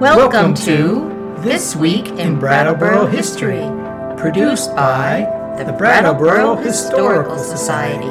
Welcome to This Week in Brattleboro History, produced by the Brattleboro Historical Society.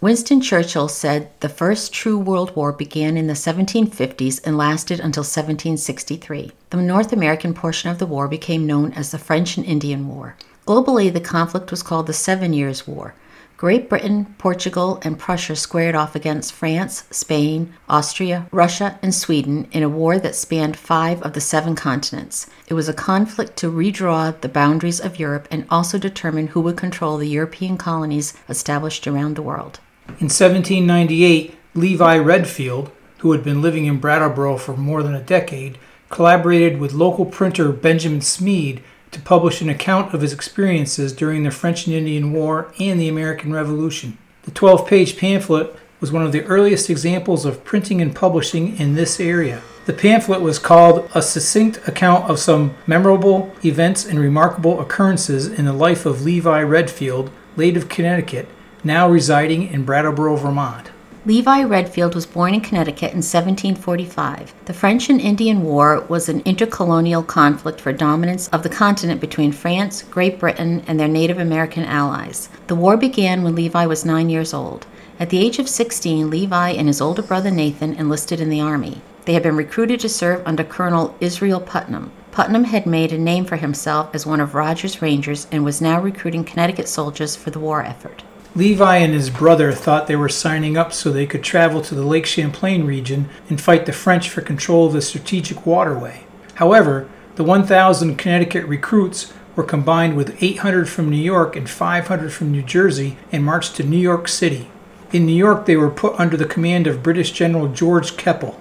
Winston Churchill said the first true World War began in the 1750s and lasted until 1763. The North American portion of the war became known as the French and Indian War. Globally, the conflict was called the Seven Years' War. Great Britain, Portugal, and Prussia squared off against France, Spain, Austria, Russia, and Sweden in a war that spanned five of the seven continents. It was a conflict to redraw the boundaries of Europe and also determine who would control the European colonies established around the world. In 1798, Levi Redfield, who had been living in Brattleboro for more than a decade, collaborated with local printer Benjamin Smead to publish an account of his experiences during the French and Indian War and the American Revolution. The 12 page pamphlet was one of the earliest examples of printing and publishing in this area. The pamphlet was called A Succinct Account of Some Memorable Events and Remarkable Occurrences in the Life of Levi Redfield, late of Connecticut, now residing in Brattleboro, Vermont. Levi Redfield was born in Connecticut in 1745. The French and Indian War was an intercolonial conflict for dominance of the continent between France, Great Britain, and their Native American allies. The war began when Levi was nine years old. At the age of 16, Levi and his older brother Nathan enlisted in the army. They had been recruited to serve under Colonel Israel Putnam. Putnam had made a name for himself as one of Rogers' Rangers and was now recruiting Connecticut soldiers for the war effort. Levi and his brother thought they were signing up so they could travel to the Lake Champlain region and fight the French for control of the strategic waterway. However, the 1,000 Connecticut recruits were combined with 800 from New York and 500 from New Jersey and marched to New York City. In New York, they were put under the command of British General George Keppel.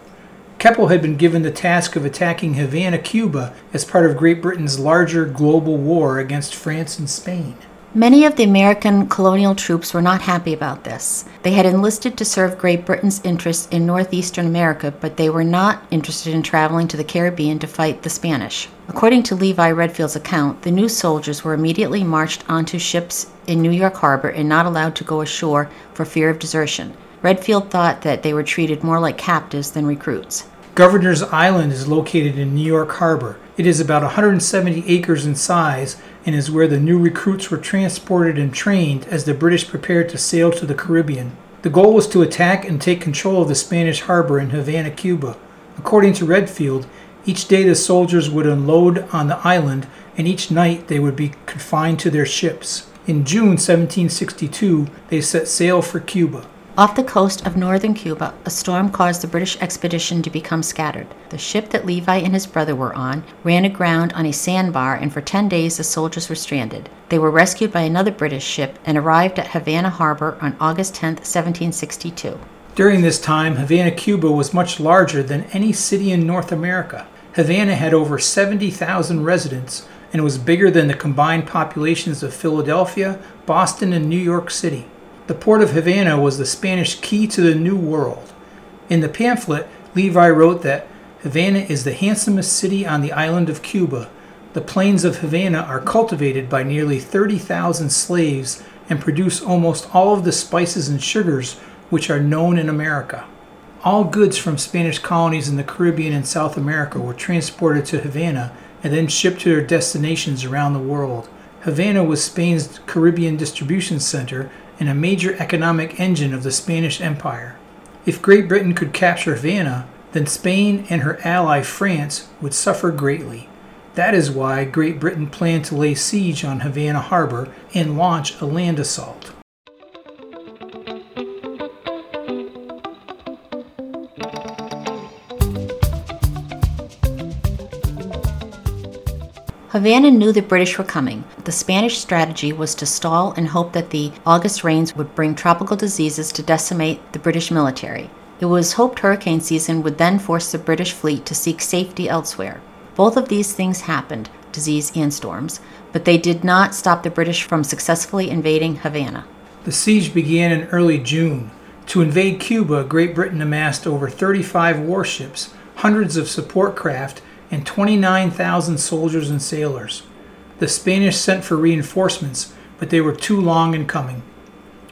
Keppel had been given the task of attacking Havana, Cuba, as part of Great Britain's larger global war against France and Spain. Many of the American colonial troops were not happy about this. They had enlisted to serve Great Britain's interests in northeastern America, but they were not interested in traveling to the Caribbean to fight the Spanish. According to Levi Redfield's account, the new soldiers were immediately marched onto ships in New York Harbor and not allowed to go ashore for fear of desertion. Redfield thought that they were treated more like captives than recruits. Governor's Island is located in New York Harbor. It is about 170 acres in size and is where the new recruits were transported and trained as the British prepared to sail to the Caribbean. The goal was to attack and take control of the Spanish harbor in Havana, Cuba. According to Redfield, each day the soldiers would unload on the island, and each night they would be confined to their ships. In June 1762, they set sail for Cuba. Off the coast of northern Cuba, a storm caused the British expedition to become scattered. The ship that Levi and his brother were on ran aground on a sandbar, and for 10 days the soldiers were stranded. They were rescued by another British ship and arrived at Havana Harbor on August 10, 1762. During this time, Havana, Cuba was much larger than any city in North America. Havana had over 70,000 residents and was bigger than the combined populations of Philadelphia, Boston, and New York City. The port of Havana was the Spanish key to the New World. In the pamphlet, Levi wrote that Havana is the handsomest city on the island of Cuba. The plains of Havana are cultivated by nearly 30,000 slaves and produce almost all of the spices and sugars which are known in America. All goods from Spanish colonies in the Caribbean and South America were transported to Havana and then shipped to their destinations around the world. Havana was Spain's Caribbean distribution center and a major economic engine of the Spanish Empire. If Great Britain could capture Havana, then Spain and her ally France would suffer greatly. That is why Great Britain planned to lay siege on Havana harbor and launch a land assault. Havana knew the British were coming. The Spanish strategy was to stall and hope that the August rains would bring tropical diseases to decimate the British military. It was hoped hurricane season would then force the British fleet to seek safety elsewhere. Both of these things happened, disease and storms, but they did not stop the British from successfully invading Havana. The siege began in early June. To invade Cuba, Great Britain amassed over 35 warships, hundreds of support craft, and 29,000 soldiers and sailors. The Spanish sent for reinforcements, but they were too long in coming.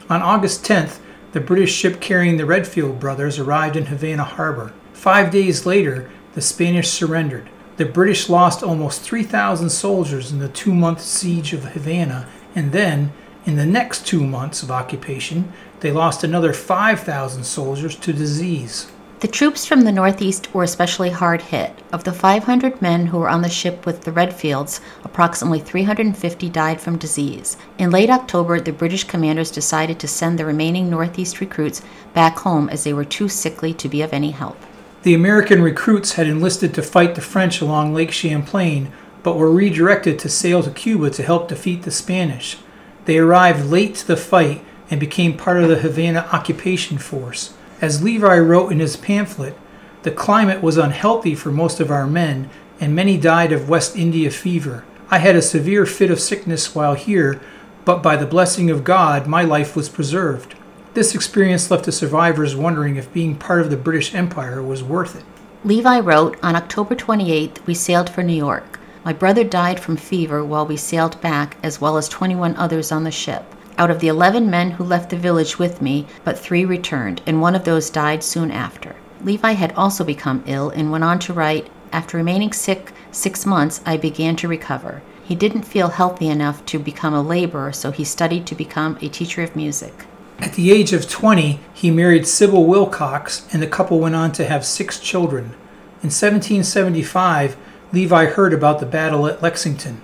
On August 10th, the British ship carrying the Redfield brothers arrived in Havana harbor. Five days later, the Spanish surrendered. The British lost almost 3,000 soldiers in the two month siege of Havana, and then, in the next two months of occupation, they lost another 5,000 soldiers to disease. The troops from the Northeast were especially hard hit. Of the 500 men who were on the ship with the Redfields, approximately 350 died from disease. In late October, the British commanders decided to send the remaining Northeast recruits back home as they were too sickly to be of any help. The American recruits had enlisted to fight the French along Lake Champlain, but were redirected to sail to Cuba to help defeat the Spanish. They arrived late to the fight and became part of the Havana occupation force. As Levi wrote in his pamphlet, the climate was unhealthy for most of our men, and many died of West India fever. I had a severe fit of sickness while here, but by the blessing of God, my life was preserved. This experience left the survivors wondering if being part of the British Empire was worth it. Levi wrote, On October 28th, we sailed for New York. My brother died from fever while we sailed back, as well as 21 others on the ship. Out of the 11 men who left the village with me, but three returned, and one of those died soon after. Levi had also become ill and went on to write After remaining sick six months, I began to recover. He didn't feel healthy enough to become a laborer, so he studied to become a teacher of music. At the age of 20, he married Sybil Wilcox, and the couple went on to have six children. In 1775, Levi heard about the battle at Lexington,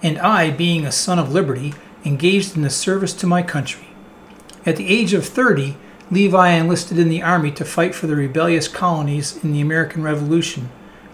and I, being a son of liberty, engaged in the service to my country. At the age of 30, Levi enlisted in the army to fight for the rebellious colonies in the American Revolution.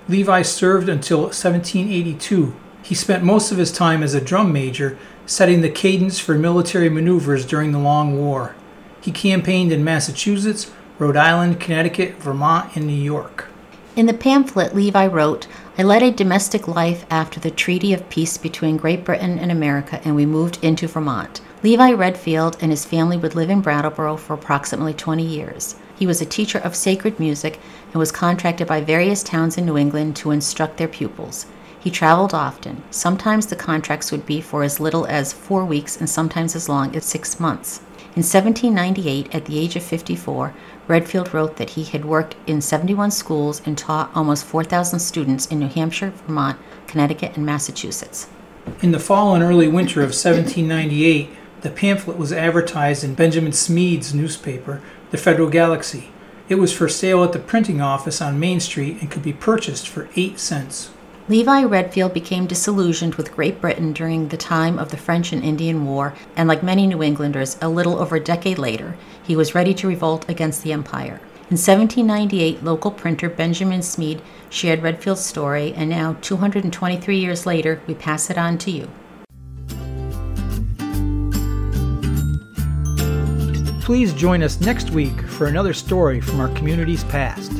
Levi served until 1782. He spent most of his time as a drum major, setting the cadence for military maneuvers during the Long War. He campaigned in Massachusetts, Rhode Island, Connecticut, Vermont, and New York. In the pamphlet, Levi wrote, I led a domestic life after the Treaty of Peace between Great Britain and America, and we moved into Vermont. Levi Redfield and his family would live in Brattleboro for approximately 20 years. He was a teacher of sacred music and was contracted by various towns in New England to instruct their pupils. He traveled often. Sometimes the contracts would be for as little as four weeks and sometimes as long as six months. In 1798, at the age of 54, Redfield wrote that he had worked in 71 schools and taught almost 4,000 students in New Hampshire, Vermont, Connecticut, and Massachusetts. In the fall and early winter of 1798, the pamphlet was advertised in Benjamin Smead's newspaper, The Federal Galaxy. It was for sale at the printing office on Main Street and could be purchased for 8 cents. Levi Redfield became disillusioned with Great Britain during the time of the French and Indian War, and like many New Englanders, a little over a decade later, he was ready to revolt against the empire. In 1798, local printer Benjamin Smead shared Redfield's story, and now, 223 years later, we pass it on to you. Please join us next week for another story from our community's past.